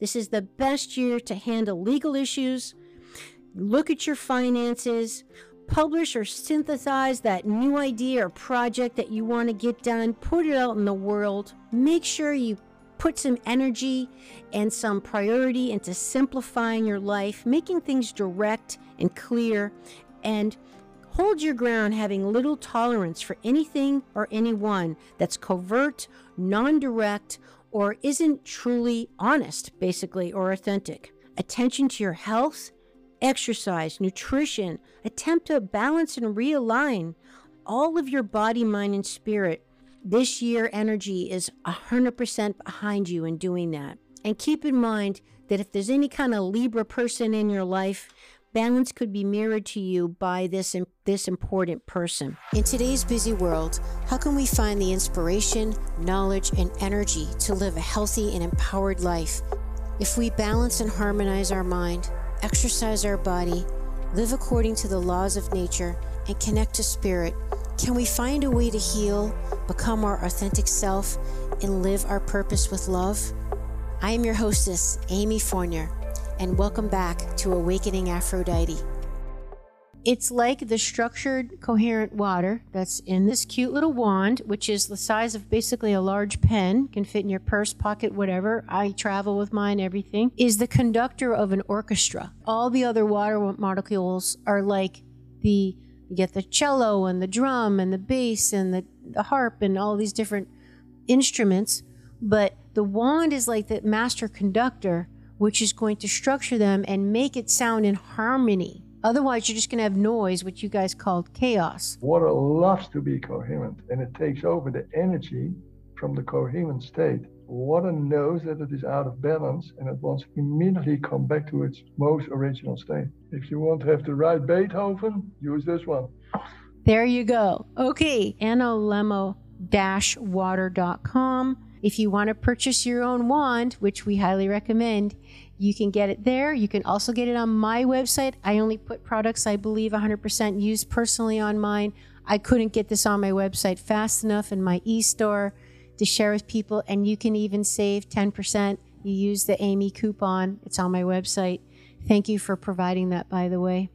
This is the best year to handle legal issues, look at your finances, publish or synthesize that new idea or project that you want to get done, put it out in the world. Make sure you put some energy and some priority into simplifying your life, making things direct and clear, and hold your ground, having little tolerance for anything or anyone that's covert, non direct, or isn't truly honest, basically, or authentic. Attention to your health, exercise, nutrition, attempt to balance and realign all of your body, mind, and spirit. This year, energy is 100% behind you in doing that. And keep in mind that if there's any kind of Libra person in your life, balance could be mirrored to you by this this important person. In today's busy world, how can we find the inspiration, knowledge, and energy to live a healthy and empowered life? If we balance and harmonize our mind, exercise our body, live according to the laws of nature, and connect to spirit, can we find a way to heal, become our authentic self, and live our purpose with love? I am your hostess, Amy Fournier and welcome back to Awakening Aphrodite. It's like the structured, coherent water that's in this cute little wand, which is the size of basically a large pen, can fit in your purse, pocket, whatever. I travel with mine, everything, is the conductor of an orchestra. All the other water molecules are like the, you get the cello and the drum and the bass and the, the harp and all these different instruments, but the wand is like the master conductor which is going to structure them and make it sound in harmony. Otherwise, you're just going to have noise, which you guys called chaos. Water loves to be coherent and it takes over the energy from the coherent state. Water knows that it is out of balance and it wants to immediately come back to its most original state. If you want to have the right Beethoven, use this one. There you go. Okay, analemma-water.com. If you want to purchase your own wand, which we highly recommend, you can get it there. You can also get it on my website. I only put products I believe 100% used personally on mine. I couldn't get this on my website fast enough in my e store to share with people, and you can even save 10%. You use the Amy coupon, it's on my website. Thank you for providing that, by the way.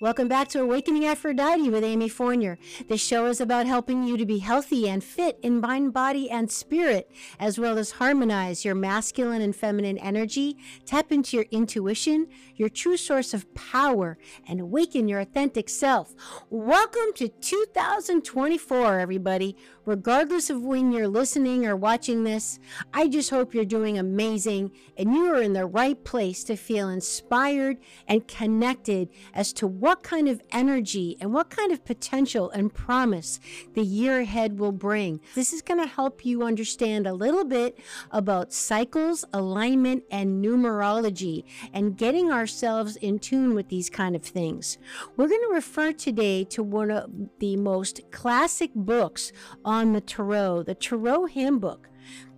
Welcome back to Awakening Aphrodite with Amy Fournier. This show is about helping you to be healthy and fit in mind, body, and spirit, as well as harmonize your masculine and feminine energy, tap into your intuition, your true source of power, and awaken your authentic self. Welcome to 2024, everybody. Regardless of when you're listening or watching this, I just hope you're doing amazing and you are in the right place to feel inspired and connected as to what what kind of energy and what kind of potential and promise the year ahead will bring. This is going to help you understand a little bit about cycles, alignment, and numerology and getting ourselves in tune with these kind of things. We're going to refer today to one of the most classic books on the Tarot, the Tarot Handbook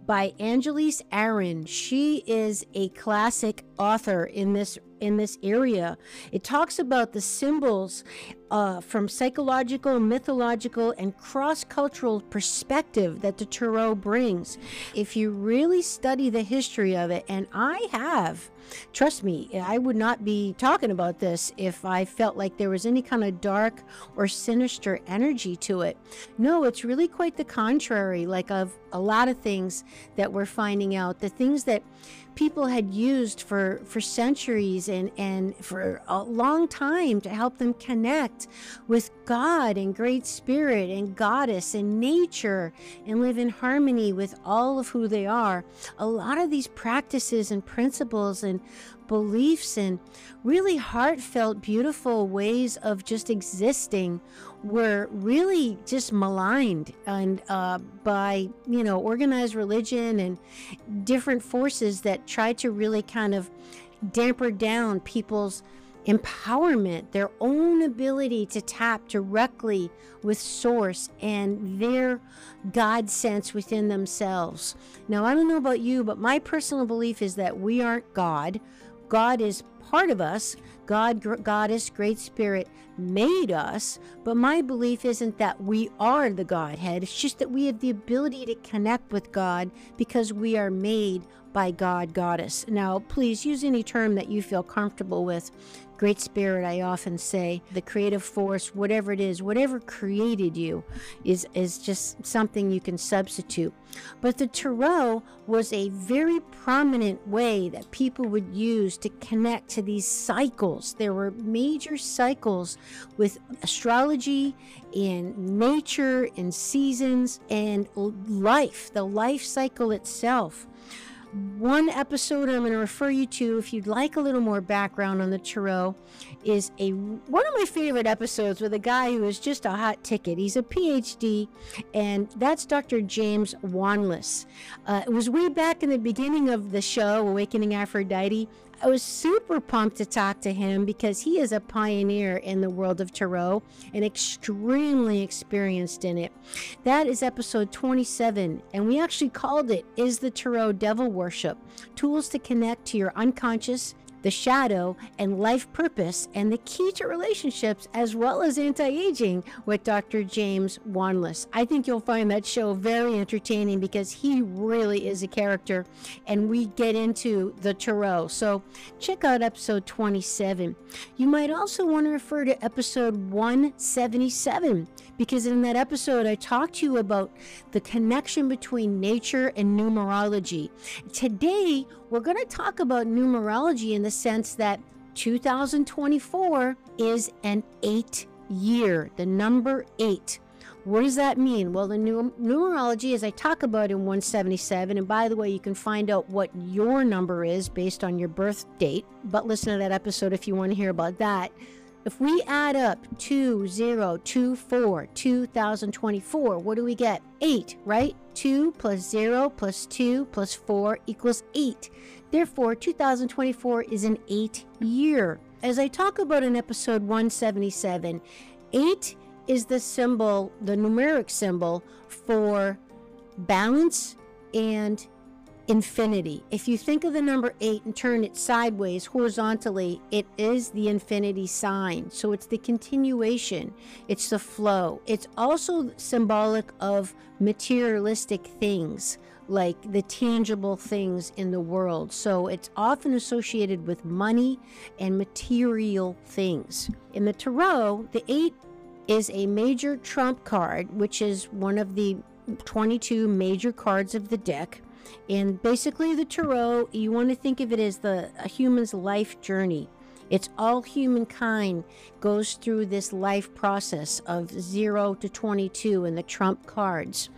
by Angeles Arrien. She is a classic author in this in this area. It talks about the symbols uh, from psychological, mythological, and cross cultural perspective that the Tarot brings. If you really study the history of it, and I have, trust me, I would not be talking about this if I felt like there was any kind of dark or sinister energy to it. No, it's really quite the contrary, like of a lot of things that we're finding out. The things that people had used for, for centuries and, and for a long time to help them connect with God and Great Spirit and Goddess and nature and live in harmony with all of who they are. A lot of these practices and principles and beliefs and really heartfelt, beautiful ways of just existing were really just maligned and uh, by you know organized religion and different forces that tried to really kind of damper down people's empowerment, their own ability to tap directly with Source and their God sense within themselves. Now, I don't know about you, but my personal belief is that we aren't God God is part of us. God, Goddess, Great Spirit made us, but my belief isn't that we are the Godhead. It's just that we have the ability to connect with God because we are made by God, Goddess. Now, please use any term that you feel comfortable with. Great Spirit, I often say, the creative force, whatever it is, whatever created you, is, is just something you can substitute. But the Tarot was a very prominent way that people would use to connect to these cycles. There were major cycles with astrology and nature and seasons and life, the life cycle itself one episode I'm going to refer you to if you'd like a little more background on the Tarot is a one of my favorite episodes with a guy who is just a hot ticket. He's a PhD, and that's Dr. James Wanless. Uh, it was way back in the beginning of the show, Awakening Aphrodite. I was super pumped to talk to him because he is a pioneer in the world of Tarot and extremely experienced in it. That is episode 27, and we actually called it Is the Tarot Devil Worship? Tools to connect to your unconscious the shadow, and life purpose, and the key to relationships as well as anti aging with Dr. James Wanless. I think you'll find that show very entertaining because he really is a character and we get into the tarot. So check out episode 27. You might also want to refer to episode 177 because in that episode I talked to you about the connection between nature and numerology. Today, we're going to talk about numerology in the sense that 2024 is an eight year, the number eight. What does that mean? Well, the numerology, as I talk about in 177, and by the way, you can find out what your number is based on your birth date, but listen to that episode if you want to hear about that. If we add up 2024, 2024, what do we get? 8, right? 2 plus 0 plus 2 plus 4 equals 8. Therefore, 2024 is an 8 year. As I talk about in episode 177, 8 is the symbol, the numeric symbol for balance and infinity. If you think of the number eight and turn it sideways horizontally, it is the infinity sign. So it's the continuation, it's the flow. It's also symbolic of materialistic things, like the tangible things in the world. So it's often associated with money and material things. In the tarot, the eight is a major trump card, which is one of the 22 major cards of the deck. And basically, the tarot, you want to think of it as the a human's life journey. It's all humankind goes through this life process of 0 to 22 in the trump cards,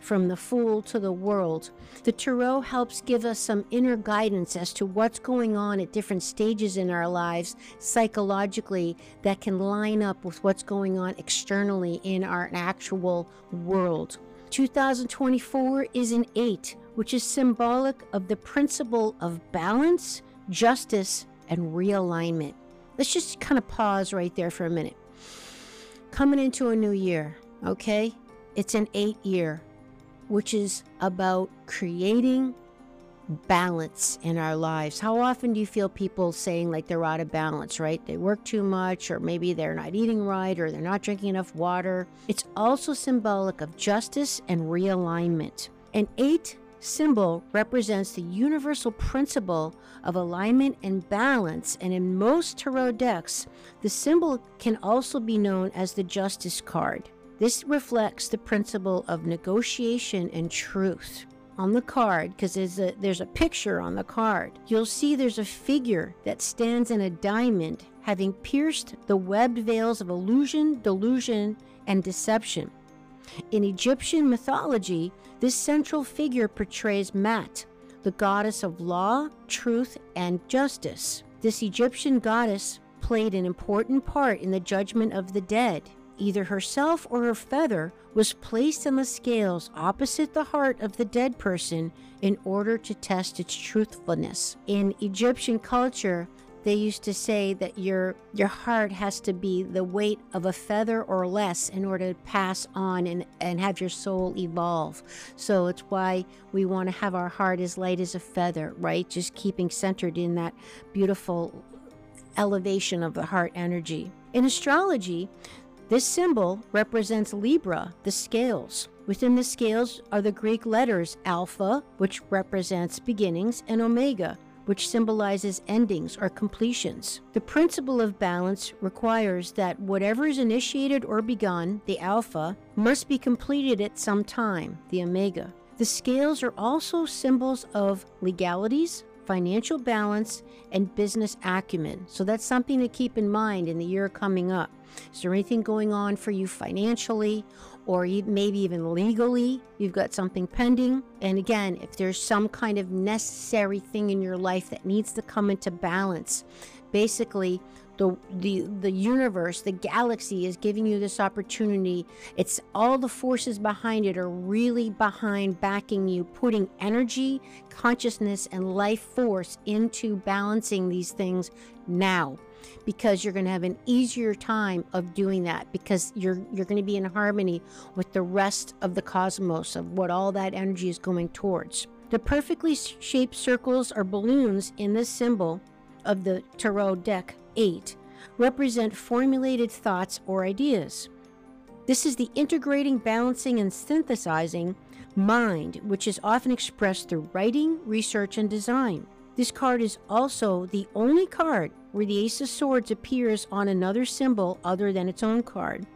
from the fool to the world. The tarot helps give us some inner guidance as to what's going on at different stages in our lives psychologically that can line up with what's going on externally in our actual world. 2024 is an 8 which is symbolic of the principle of balance, justice, and realignment. Let's just kind of pause right there for a minute. Coming into a new year, okay? It's an eight year, which is about creating balance in our lives. How often do you feel people saying like they're out of balance, right? They work too much, or maybe they're not eating right, or they're not drinking enough water? It's also symbolic of justice and realignment. An eight symbol represents the universal principle of alignment and balance, and in most tarot decks, the symbol can also be known as the Justice card. This reflects the principle of negotiation and truth. On the card, because there's a, there's a picture on the card, you'll see there's a figure that stands in a diamond, having pierced the webbed veils of illusion, delusion, and deception. In Egyptian mythology, this central figure portrays Maat, the goddess of law, truth, and justice. This Egyptian goddess played an important part in the judgment of the dead. Either herself or her feather was placed on the scales opposite the heart of the dead person in order to test its truthfulness. In Egyptian culture, they used to say that your your heart has to be the weight of a feather or less in order to pass on and, and have your soul evolve. So it's why we want to have our heart as light as a feather, right? Just keeping centered in that beautiful elevation of the heart energy. In astrology, this symbol represents Libra, the scales. Within the scales are the Greek letters Alpha, which represents beginnings, and Omega, which symbolizes endings or completions. The principle of balance requires that whatever is initiated or begun, the alpha, must be completed at some time, the omega. The scales are also symbols of legalities, financial balance, and business acumen. So that's something to keep in mind in the year coming up. Is there anything going on for you financially or maybe even legally? You've got something pending. And again, if there's some kind of necessary thing in your life that needs to come into balance, basically, the, the the universe the galaxy is giving you this opportunity it's all the forces behind it are really behind backing you putting energy consciousness and life force into balancing these things now because you're going to have an easier time of doing that because you're you're going to be in harmony with the rest of the cosmos of what all that energy is going towards. The perfectly shaped circles or balloons in this symbol of the tarot deck 8 represent formulated thoughts or ideas. This is the integrating, balancing, and synthesizing mind, which is often expressed through writing, research, and design. This card is also the only card where the Ace of Swords appears on another symbol other than its own card.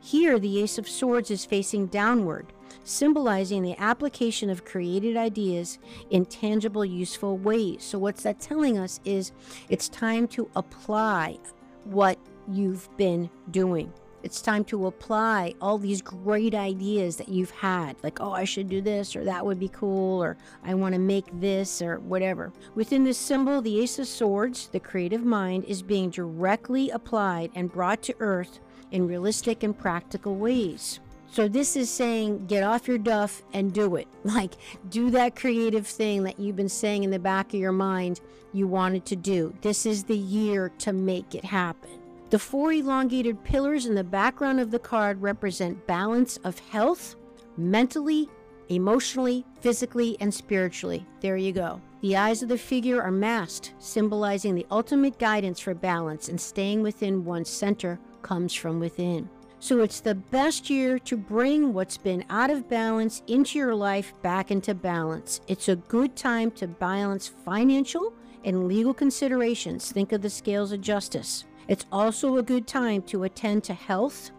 Here, the Ace of Swords is facing downward, symbolizing the application of created ideas in tangible, useful ways. So, what's that telling us is it's time to apply what you've been doing. It's time to apply all these great ideas that you've had, like, oh, I should do this, or that would be cool, or I want to make this, or whatever. Within this symbol, the Ace of Swords, the creative mind, is being directly applied and brought to earth in realistic and practical ways. So this is saying get off your duff and do it. Like do that creative thing that you've been saying in the back of your mind you wanted to do. This is the year to make it happen. The four elongated pillars in the background of the card represent balance of health, mentally, emotionally, physically, and spiritually. There you go. The eyes of the figure are masked, symbolizing the ultimate guidance for balance, and staying within one's center comes from within. So it's the best year to bring what's been out of balance into your life back into balance. It's a good time to balance financial and legal considerations. Think of the scales of justice. It's also a good time to attend to health.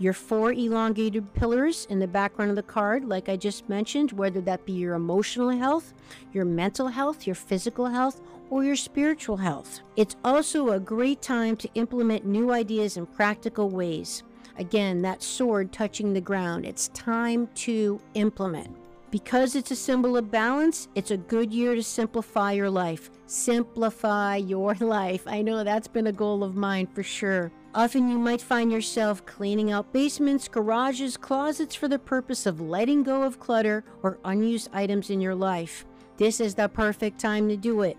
Your four elongated pillars in the background of the card, like I just mentioned, whether that be your emotional health, your mental health, your physical health, or your spiritual health. It's also a great time to implement new ideas in practical ways. Again, that sword touching the ground. It's time to implement. Because it's a symbol of balance, it's a good year to simplify your life. Simplify your life. I know that's been a goal of mine for sure. Often you might find yourself cleaning out basements, garages, closets for the purpose of letting go of clutter or unused items in your life. This is the perfect time to do it.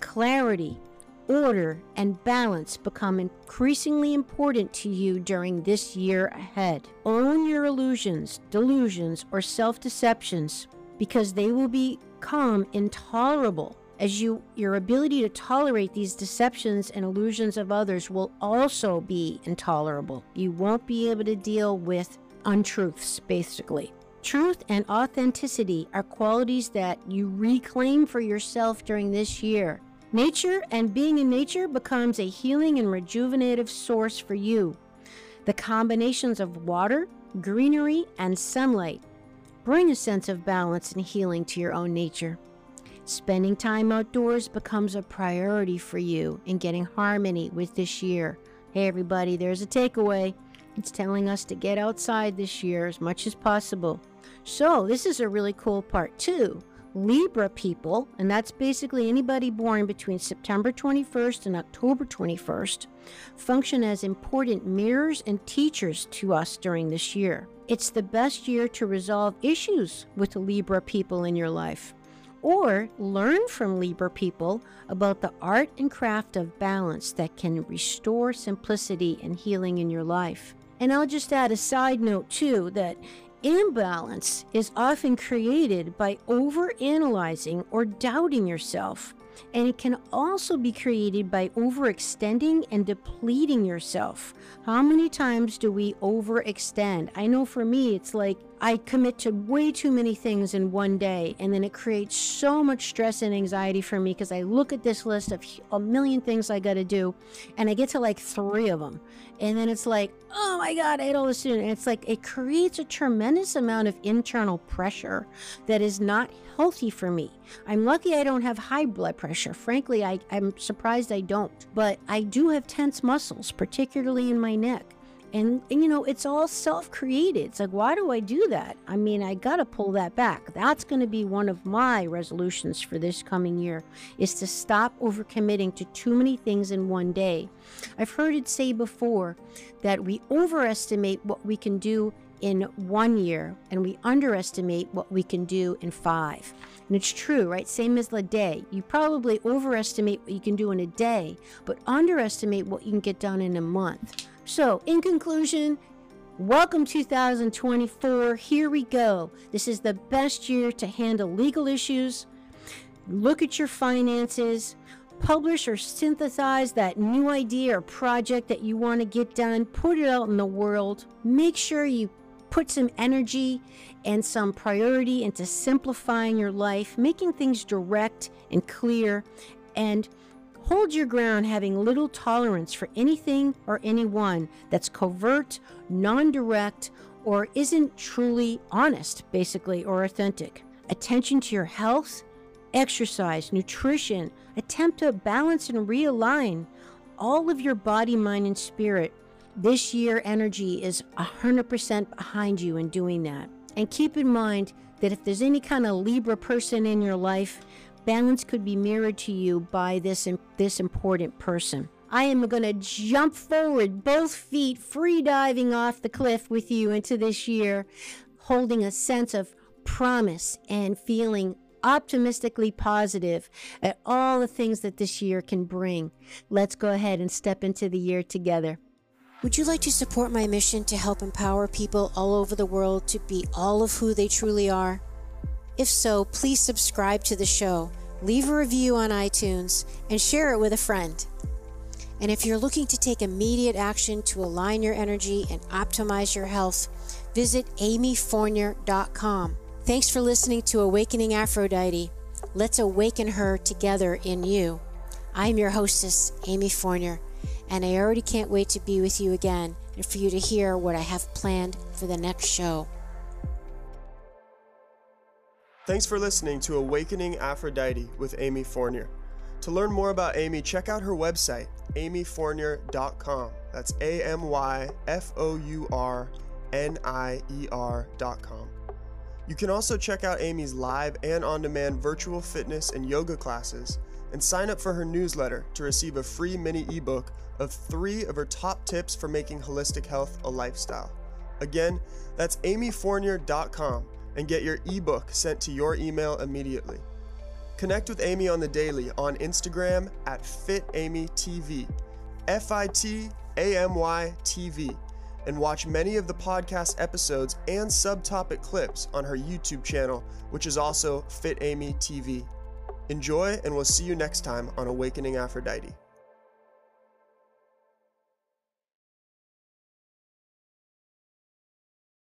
Clarity, order, and balance become increasingly important to you during this year ahead. Own your illusions, delusions, or self deceptions because they will become intolerable as you your ability to tolerate these deceptions and illusions of others will also be intolerable. You won't be able to deal with untruths basically. Truth and authenticity are qualities that you reclaim for yourself during this year. Nature and being in nature becomes a healing and rejuvenative source for you. The combinations of water, greenery, and sunlight bring a sense of balance and healing to your own nature. Spending time outdoors becomes a priority for you in getting harmony with this year. Hey, everybody, there's a takeaway. It's telling us to get outside this year as much as possible. So, this is a really cool part, too. Libra people, and that's basically anybody born between September 21st and October 21st, function as important mirrors and teachers to us during this year. It's the best year to resolve issues with Libra people in your life. or learn from Libra people about the art and craft of balance that can restore simplicity and healing in your life. And I'll just add a side note too that imbalance is often created by overanalyzing or doubting yourself. And it can also be created by overextending and depleting yourself. How many times do we overextend? I know for me, it's like I commit to way too many things in one day, and then it creates so much stress and anxiety for me because I look at this list of a million things I got to do, and I get to like three of them. And then it's like, oh my God, I had all this to do. And it's like, it creates a tremendous amount of internal pressure that is not healthy for me. I'm lucky I don't have high blood pressure. Frankly, I, I'm surprised I don't. But I do have tense muscles, particularly in my neck. And, and, you know, it's all self created. It's like, why do I do that? I mean, I got to pull that back. That's going to be one of my resolutions for this coming year is to stop overcommitting to too many things in one day. I've heard it say before that we overestimate what we can do in one year and we underestimate what we can do in five. And it's true, right? Same as the day. You probably overestimate what you can do in a day, but underestimate what you can get done in a month. So, in conclusion, welcome 2024. Here we go. This is the best year to handle legal issues, look at your finances, publish or synthesize that new idea or project that you want to get done, put it out in the world. Make sure you put some energy and some priority into simplifying your life, making things direct and clear, and Hold your ground, having little tolerance for anything or anyone that's covert, non direct, or isn't truly honest, basically, or authentic. Attention to your health, exercise, nutrition, attempt to balance and realign all of your body, mind, and spirit. This year, energy is 100% behind you in doing that. And keep in mind that if there's any kind of Libra person in your life, balance could be mirrored to you by this, this important person. I am going to jump forward, both feet free diving off the cliff with you into this year, holding a sense of promise and feeling optimistically positive at all the things that this year can bring. Let's go ahead and step into the year together. Would you like to support my mission to help empower people all over the world to be all of who they truly are? If so, please subscribe to the show, leave a review on iTunes, and share it with a friend. And if you're looking to take immediate action to align your energy and optimize your health, visit amyfournier.com. Thanks for listening to Awakening Aphrodite. Let's awaken her together in you. I'm your hostess, Amy Fournier, and I already can't wait to be with you again and for you to hear what I have planned for the next show. Thanks for listening to Awakening Aphrodite with Amy Fournier. To learn more about Amy, check out her website, amyfournier.com. That's A M Y F O U R N I E R.com. You can also check out Amy's live and on demand virtual fitness and yoga classes and sign up for her newsletter to receive a free mini ebook of three of her top tips for making holistic health a lifestyle. Again, that's amyfournier.com and get your ebook sent to your email immediately. Connect with Amy on the daily on Instagram at FitAmyTV, F I T A M Y TV, and watch many of the podcast episodes and subtopic clips on her YouTube channel, which is also Fit Amy TV. Enjoy, and we'll see you next time on Awakening Aphrodite.